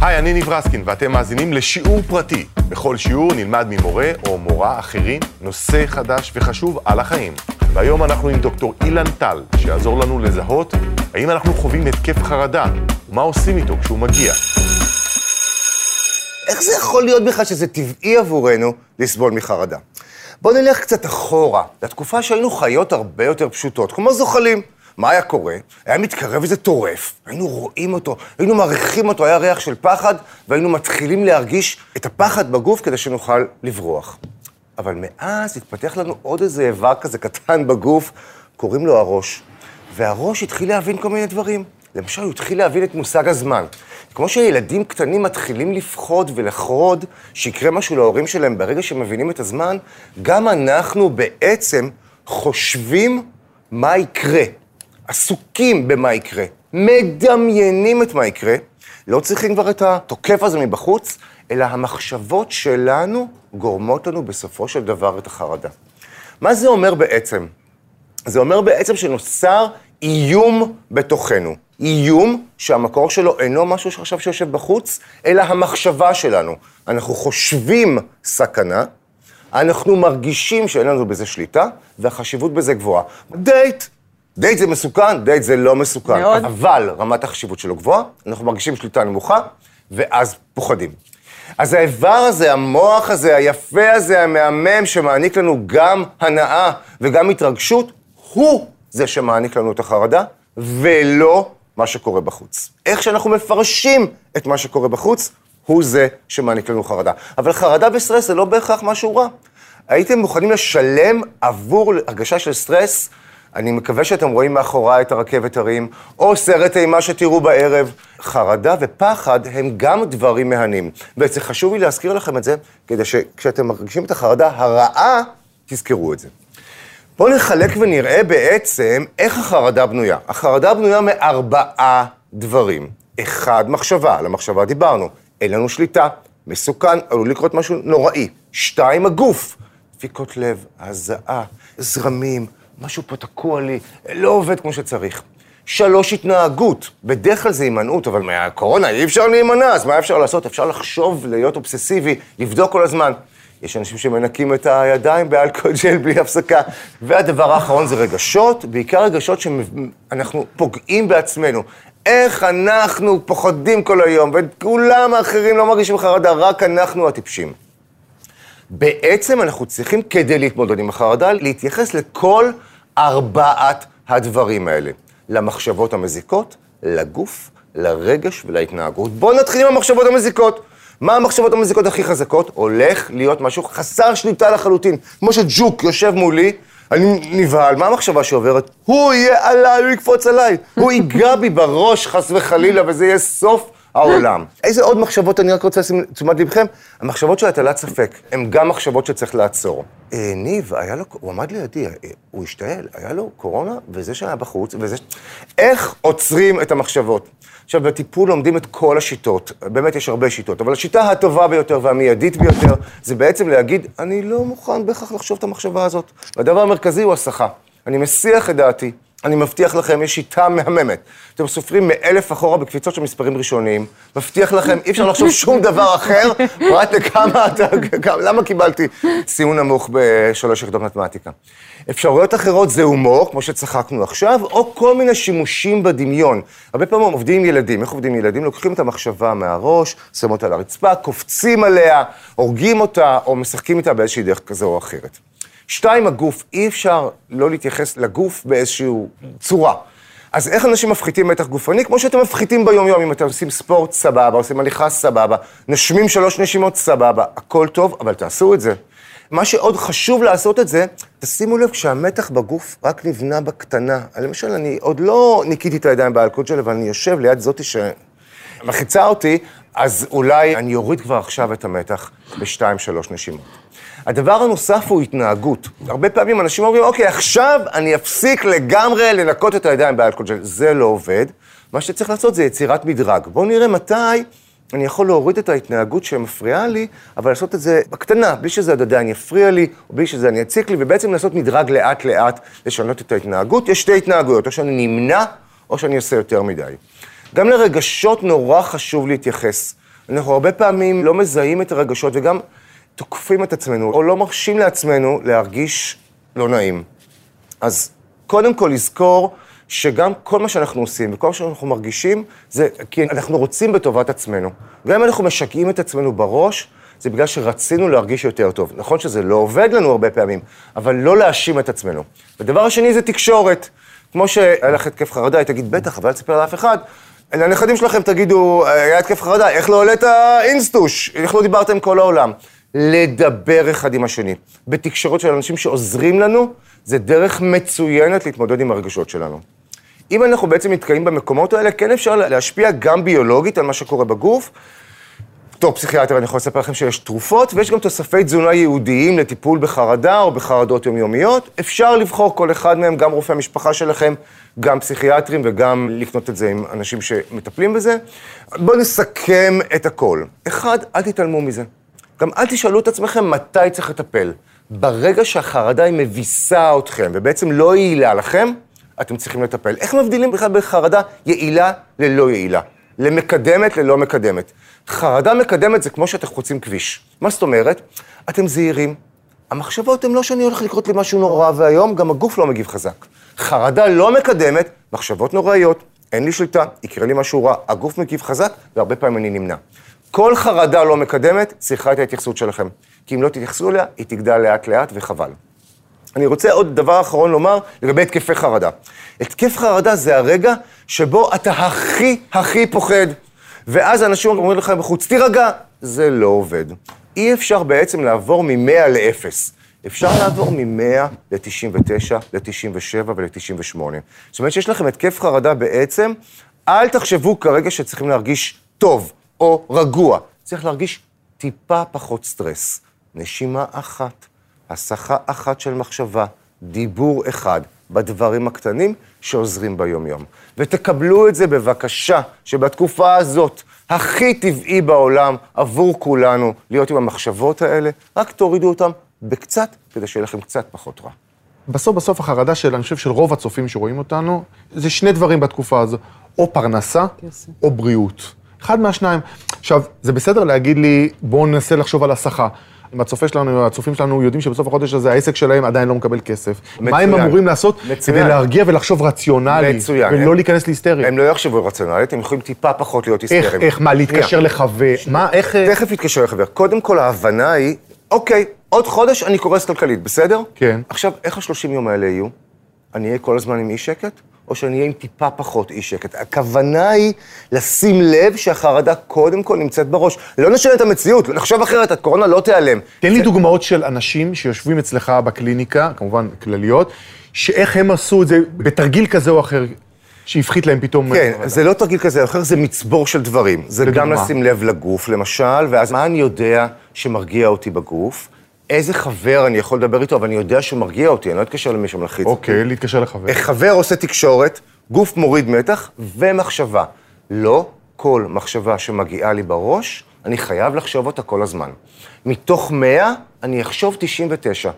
היי, אני ניב רסקין, ואתם מאזינים לשיעור פרטי. בכל שיעור נלמד ממורה או מורה אחרים נושא חדש וחשוב על החיים. והיום אנחנו עם דוקטור אילן טל, שיעזור לנו לזהות האם אנחנו חווים התקף חרדה, ומה עושים איתו כשהוא מגיע. איך זה יכול להיות בכלל שזה טבעי עבורנו לסבול מחרדה? בואו נלך קצת אחורה, לתקופה שהיינו חיות הרבה יותר פשוטות, כמו זוחלים. מה היה קורה? היה מתקרב איזה טורף, היינו רואים אותו, היינו מעריכים אותו, היה ריח של פחד, והיינו מתחילים להרגיש את הפחד בגוף כדי שנוכל לברוח. אבל מאז התפתח לנו עוד איזה איבר כזה קטן בגוף, קוראים לו הראש. והראש התחיל להבין כל מיני דברים. למשל, הוא התחיל להבין את מושג הזמן. כמו שילדים קטנים מתחילים לפחוד ולחרוד שיקרה משהו להורים שלהם ברגע שהם מבינים את הזמן, גם אנחנו בעצם חושבים מה יקרה. עסוקים במה יקרה, מדמיינים את מה יקרה, לא צריכים כבר את התוקף הזה מבחוץ, אלא המחשבות שלנו גורמות לנו בסופו של דבר את החרדה. מה זה אומר בעצם? זה אומר בעצם שנוצר איום בתוכנו. איום שהמקור שלו אינו משהו שעכשיו שיושב בחוץ, אלא המחשבה שלנו. אנחנו חושבים סכנה, אנחנו מרגישים שאין לנו בזה שליטה, והחשיבות בזה גבוהה. דייט, דייט זה מסוכן, דייט זה לא מסוכן. מאוד. אבל רמת החשיבות שלו גבוהה, אנחנו מרגישים שליטה נמוכה, ואז פוחדים. אז האיבר הזה, המוח הזה, היפה הזה, המהמם, שמעניק לנו גם הנאה וגם התרגשות, הוא זה שמעניק לנו את החרדה, ולא מה שקורה בחוץ. איך שאנחנו מפרשים את מה שקורה בחוץ, הוא זה שמעניק לנו חרדה. אבל חרדה וסטרס זה לא בהכרח משהו רע. הייתם מוכנים לשלם עבור הרגשה של סטרס אני מקווה שאתם רואים מאחוריי את הרכבת הרים, או סרט אימה שתראו בערב. חרדה ופחד הם גם דברים מהנים. וזה חשוב לי להזכיר לכם את זה, כדי שכשאתם מרגישים את החרדה הרעה, תזכרו את זה. בואו נחלק ונראה בעצם איך החרדה בנויה. החרדה בנויה מארבעה דברים. אחד, מחשבה, על המחשבה דיברנו. אין לנו שליטה, מסוכן, עלול לקרות משהו נוראי. שתיים, הגוף. דפיקות לב, הזעה, זרמים, משהו פה תקוע לי, לא עובד כמו שצריך. שלוש, התנהגות. בדרך כלל זה הימנעות, אבל מהקורונה אי אפשר להימנע, אז מה אפשר לעשות? אפשר לחשוב, להיות אובססיבי, לבדוק כל הזמן. יש אנשים שמנקים את הידיים באלכוהול ג'ל בלי הפסקה. והדבר האחרון זה רגשות, בעיקר רגשות שאנחנו פוגעים בעצמנו. איך אנחנו פוחדים כל היום, וכולם האחרים לא מרגישים חרדה, רק אנחנו הטיפשים. בעצם אנחנו צריכים, כדי להתמודד עם החרדה, להתייחס לכל ארבעת הדברים האלה. למחשבות המזיקות, לגוף, לרגש ולהתנהגות. בואו נתחיל עם המחשבות המזיקות. מה המחשבות המזיקות הכי חזקות? הולך להיות משהו חסר שליטה לחלוטין. כמו שג'וק יושב מולי, אני נבהל, מה המחשבה שעוברת? הוא יהיה עליי, הוא יקפוץ עליי, הוא ייגע בי בראש, חס וחלילה, וזה יהיה סוף העולם. איזה עוד מחשבות אני רק רוצה לשים תשומת לבכם? המחשבות של הטלת ספק, הן גם מחשבות שצריך לעצור. אה, ניב, היה לו, הוא עמד לידי, אה, הוא השתעל, היה לו קורונה, וזה שהיה בחוץ, וזה... איך עוצרים את המחשבות? עכשיו, בטיפול לומדים את כל השיטות, באמת יש הרבה שיטות, אבל השיטה הטובה ביותר והמיידית ביותר, זה בעצם להגיד, אני לא מוכן בהכרח לחשוב את המחשבה הזאת. והדבר המרכזי הוא הסחה. אני מסיח את דעתי. אני מבטיח לכם, יש שיטה מהממת. אתם סופרים מאלף אחורה בקפיצות של מספרים ראשוניים, מבטיח לכם, אי אפשר לחשוב שום דבר אחר, פרט לכמה אתה, למה קיבלתי ציון נמוך בשלוש יחידות מתמטיקה. אפשרויות אחרות זה הומור, כמו שצחקנו עכשיו, או כל מיני שימושים בדמיון. הרבה פעמים עובדים עם ילדים, איך עובדים עם ילדים? לוקחים את המחשבה מהראש, שמים אותה על הרצפה, קופצים עליה, הורגים אותה, או משחקים איתה באיזושהי דרך כזו או אחרת. שתיים, הגוף. אי אפשר לא להתייחס לגוף באיזושהי צורה. אז איך אנשים מפחיתים מתח גופני? כמו שאתם מפחיתים ביום-יום, אם אתם עושים ספורט, סבבה, עושים הליכה, סבבה, נושמים שלוש נשימות, סבבה, הכל טוב, אבל תעשו את זה. מה שעוד חשוב לעשות את זה, תשימו לב כשהמתח בגוף רק נבנה בקטנה. למשל, אני עוד לא ניקיתי את הידיים באלכוהול שלי, אבל אני יושב ליד זאתי שמחיצה אותי, אז אולי אני אוריד כבר עכשיו את המתח בשתיים, שלוש נשימות. הדבר הנוסף הוא התנהגות. הרבה פעמים אנשים אומרים, אוקיי, עכשיו אני אפסיק לגמרי לנקות את הידיים באלכוהול. זה לא עובד. מה שצריך לעשות זה יצירת מדרג. בואו נראה מתי אני יכול להוריד את ההתנהגות שמפריעה לי, אבל לעשות את זה בקטנה, בלי שזה עדיין יפריע לי, או בלי שזה אני אציק לי, ובעצם לעשות מדרג לאט-לאט, לשנות את ההתנהגות. יש שתי התנהגויות, או שאני נמנע, או שאני עושה יותר מדי. גם לרגשות נורא חשוב להתייחס. אנחנו הרבה פעמים לא מזהים את הרגשות וגם תוקפים את עצמנו, או לא מרשים לעצמנו להרגיש לא נעים. אז קודם כל לזכור שגם כל מה שאנחנו עושים וכל מה שאנחנו מרגישים, זה כי אנחנו רוצים בטובת עצמנו. גם אם אנחנו משגעים את עצמנו בראש, זה בגלל שרצינו להרגיש יותר טוב. נכון שזה לא עובד לנו הרבה פעמים, אבל לא להאשים את עצמנו. ודבר השני זה תקשורת. כמו שהיה לך התקף חרדה, היא תגיד, בטח, אבל אל תספר לאף אחד. לנכדים שלכם תגידו, היה התקף חרדה, איך לא העלית אינסטוש? איך לא דיברת עם כל העולם? לדבר אחד עם השני. בתקשורת של אנשים שעוזרים לנו, זה דרך מצוינת להתמודד עם הרגשות שלנו. אם אנחנו בעצם נתקעים במקומות האלה, כן אפשר להשפיע גם ביולוגית על מה שקורה בגוף. בתור פסיכיאטר אני יכול לספר לכם שיש תרופות, ויש גם תוספי תזונה ייעודיים לטיפול בחרדה או בחרדות יומיומיות. אפשר לבחור כל אחד מהם, גם רופאי המשפחה שלכם, גם פסיכיאטרים וגם לקנות את זה עם אנשים שמטפלים בזה. בואו נסכם את הכל. אחד, אל תתעלמו מזה. גם אל תשאלו את עצמכם מתי צריך לטפל. ברגע שהחרדה היא מביסה אתכם ובעצם לא יעילה לכם, אתם צריכים לטפל. איך מבדילים בכלל בין חרדה יעילה ללא יעילה? למקדמת ללא מקדמת. חרדה מקדמת זה כמו שאתם חוצים כביש. מה זאת אומרת? אתם זהירים. המחשבות הן לא שאני הולך לקרות לי משהו נורא ואיום, גם הגוף לא מגיב חזק. חרדה לא מקדמת, מחשבות נוראיות, אין לי שליטה, יקרה לי משהו רע, הגוף מגיב חזק, והרבה פעמים אני נמנע. כל חרדה לא מקדמת צריכה את ההתייחסות שלכם. כי אם לא תתייחסו אליה, היא תגדל לאט-לאט וחבל. אני רוצה עוד דבר אחרון לומר לגבי התקפי חרדה. התקף חרדה זה הרגע שבו אתה הכי הכי פוחד, ואז אנשים אומרים לך בחוץ, תירגע. זה לא עובד. אי אפשר בעצם לעבור מ-100 ל-0. אפשר לעבור מ-100 ל-99, ל-97 ול-98. זאת אומרת שיש לכם התקף חרדה בעצם, אל תחשבו כרגע שצריכים להרגיש טוב או רגוע. צריך להרגיש טיפה פחות סטרס. נשימה אחת, הסחה אחת של מחשבה, דיבור אחד בדברים הקטנים שעוזרים ביומיום. ותקבלו את זה בבקשה, שבתקופה הזאת, הכי טבעי בעולם עבור כולנו להיות עם המחשבות האלה, רק תורידו אותם בקצת, כדי שיהיה לכם קצת פחות רע. בסוף בסוף החרדה של, אני חושב, של רוב הצופים שרואים אותנו, זה שני דברים בתקופה הזו, או פרנסה, כסף. או בריאות. אחד מהשניים. עכשיו, זה בסדר להגיד לי, בואו ננסה לחשוב על הסחה. אם הצופה שלנו, הצופים שלנו יודעים שבסוף החודש הזה העסק שלהם עדיין לא מקבל כסף. מצוין. מה הם אמורים לעשות מצוין. כדי להרגיע ולחשוב רציונלי, מצוין. ולא הם, להיכנס להיסטריה? הם לא יחשבו רציונלית, הם יכולים טיפה פחות להיות היסטריים. איך, איך, מה, להתקשר לחבר? מה, איך... תכף להתקשר לחבר. קודם כל, ההבנה היא, אוקיי, עוד חודש אני קורס כלכלית, בסדר? כן. עכשיו, איך השלושים יום האלה יהיו? אני אהיה כל הזמן עם אי שקט? או שאני אהיה עם טיפה פחות אי שקט. הכוונה היא לשים לב שהחרדה קודם כל נמצאת בראש. לא נשנה את המציאות, לחשוב אחרת, הקורונה לא תיעלם. תן לי דוגמאות של אנשים שיושבים אצלך בקליניקה, כמובן כלליות, שאיך הם עשו את זה בתרגיל כזה או אחר. שהפחית להם פתאום... כן, זה לא תרגיל כזה או אחר, זה מצבור של דברים. זה לדוגמה. גם לשים לב לגוף, למשל, ואז מה אני יודע שמרגיע אותי בגוף? איזה חבר אני יכול לדבר איתו, אבל אני יודע שהוא מרגיע אותי, אני לא אתקשר למי שמלחיץ אותי. אוקיי, להתקשר לחבר. חבר עושה תקשורת, גוף מוריד מתח ומחשבה. לא כל מחשבה שמגיעה לי בראש, אני חייב לחשוב אותה כל הזמן. מתוך 100, אני אחשוב 99.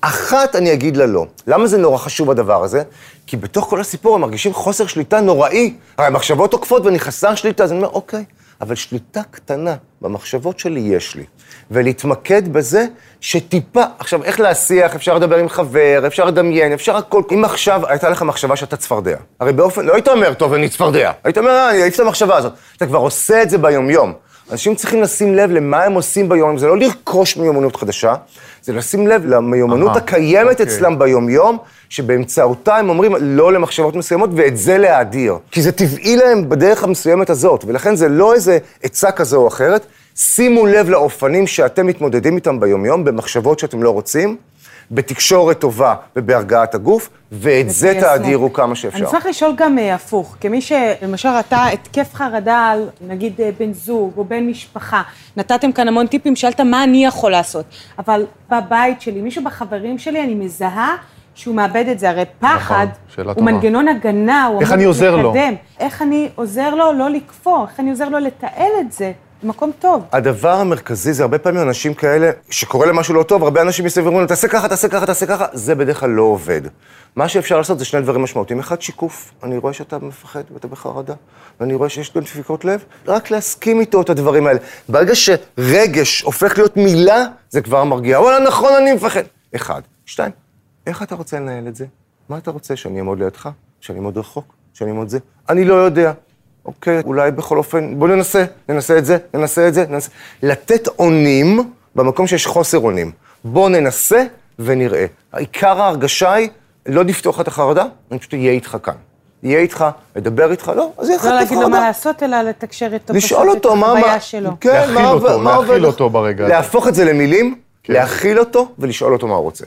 אחת אני אגיד לה לא. למה זה נורא חשוב הדבר הזה? כי בתוך כל הסיפור הם מרגישים חוסר שליטה נוראי. הרי המחשבות עוקפות ואני חסר שליטה, אז אני אומר, אוקיי, אבל שליטה קטנה במחשבות שלי יש לי. ולהתמקד בזה שטיפה, עכשיו, איך להסיח, אפשר לדבר עם חבר, אפשר לדמיין, אפשר הכל. אם עכשיו הייתה לך מחשבה שאתה צפרדע, הרי באופן, לא היית אומר, טוב, אני צפרדע. היית אומר, אה, אני אעיף את המחשבה הזאת. אתה כבר עושה את זה ביומיום. אנשים צריכים לשים לב למה הם עושים ביום, זה לא לרכוש מיומנות חדשה, זה לשים לב למיומנות הקיימת אוקיי. אצלם ביומיום, שבאמצעותה הם אומרים לא למחשבות מסוימות, ואת זה להאדיר. כי זה טבעי להם בדרך המסוימת הזאת, ולכן זה לא איזה עצה כזו או אחרת. שימו לב לאופנים שאתם מתמודדים איתם ביומיום, במחשבות שאתם לא רוצים, בתקשורת טובה ובהרגעת הגוף, ואת זה תאדירו כמה שאפשר. אני צריך לשאול גם uh, הפוך, כמי שלמשל ראתה התקף חרדה על נגיד uh, בן זוג או בן משפחה, נתתם כאן המון טיפים, שאלת מה אני יכול לעשות, אבל בבית שלי, מישהו בחברים שלי, אני מזהה שהוא מאבד את זה, הרי פחד נכון, הוא. מנגנון הגנה, הוא איך אני עוזר מקדם. לו? איך אני עוזר לו לא לקפוא, איך אני עוזר לו לתעל את זה. מקום טוב. הדבר המרכזי זה הרבה פעמים אנשים כאלה, שקורה להם משהו לא טוב, הרבה אנשים מסביב אומרים, תעשה ככה, תעשה ככה, תעשה ככה, זה בדרך כלל לא עובד. מה שאפשר לעשות זה שני דברים משמעותיים. אחד, שיקוף. אני רואה שאתה מפחד ואתה בחרדה, ואני רואה שיש גם דפיקות לב, רק להסכים איתו את הדברים האלה. ברגע שרגש הופך להיות מילה, זה כבר מרגיע. וואלה, נכון, אני מפחד. אחד. שתיים, איך אתה רוצה לנהל את זה? מה אתה רוצה, שאני אעמוד לידך? שאני אעמוד רחוק? שאני אעמוד זה? אני לא יודע. אוקיי, אולי בכל אופן, בוא ננסה, ננסה את זה, ננסה את זה, ננסה. לתת אונים במקום שיש חוסר אונים. בוא ננסה ונראה. עיקר ההרגשה היא לא לפתוח את החרדה, אני פשוט אהיה איתך כאן. אהיה איתך, אדבר איתך, לא, אז יהיה לך את לא החרדה. להגיד לו מה לעשות, אלא לתקשר איתו לשאול אותו מה... מה- שלו. כן, להכיל מה אותו, עובד- להכיל עובד לך? אותו ברגע הזה. להפוך את זה למילים, כן. להכיל אותו ולשאול אותו מה הוא רוצה.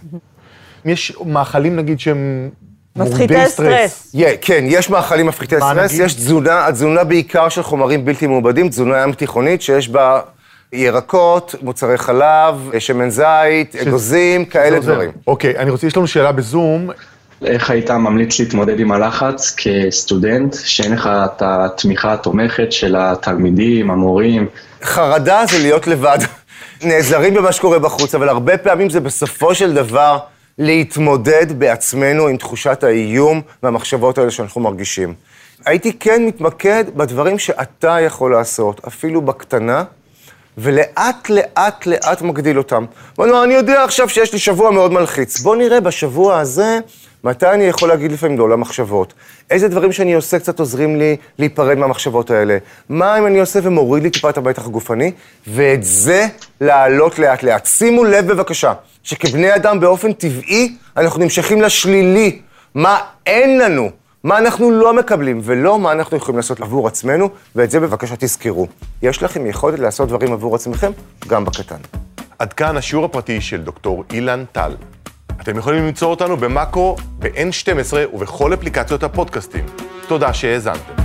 יש מאכלים, נגיד, שהם מפחיתי סטרס. Yeah, כן, יש מאכלים מפחיתי סטרס? יש תזונה, התזונה בעיקר של חומרים בלתי מעובדים, תזונה ים תיכונית שיש בה ירקות, מוצרי חלב, שמן זית, אגוזים, כאלה עוזר. דברים. אוקיי, אני רוצה, יש לנו שאלה בזום. איך היית ממליץ להתמודד עם הלחץ כסטודנט, שאין לך את התמיכה התומכת של התלמידים, המורים? חרדה זה להיות לבד. נעזרים במה שקורה בחוץ, אבל הרבה פעמים זה בסופו של דבר להתמודד בעצמנו עם תחושת האיום והמחשבות האלה שאנחנו מרגישים. הייתי כן מתמקד בדברים שאתה יכול לעשות, אפילו בקטנה, ולאט לאט לאט מגדיל אותם. בוא נאמר, אני יודע עכשיו שיש לי שבוע מאוד מלחיץ. בוא נראה בשבוע הזה מתי אני יכול להגיד לפעמים לא למחשבות. איזה דברים שאני עושה קצת עוזרים לי להיפרד מהמחשבות האלה. מה אם אני עושה ומוריד לי טיפה את המתח הגופני, ואת זה להעלות לאט לאט. שימו לב בבקשה, שכבני אדם באופן טבעי אנחנו נמשכים לשלילי. מה אין לנו? מה אנחנו לא מקבלים, ולא מה אנחנו יכולים לעשות עבור עצמנו, ואת זה בבקשה תזכרו. יש לכם יכולת לעשות דברים עבור עצמכם, גם בקטן. עד כאן השיעור הפרטי של דוקטור אילן טל. אתם יכולים למצוא אותנו במאקו, ב-N12 ובכל אפליקציות הפודקאסטים. תודה שהאזנתם.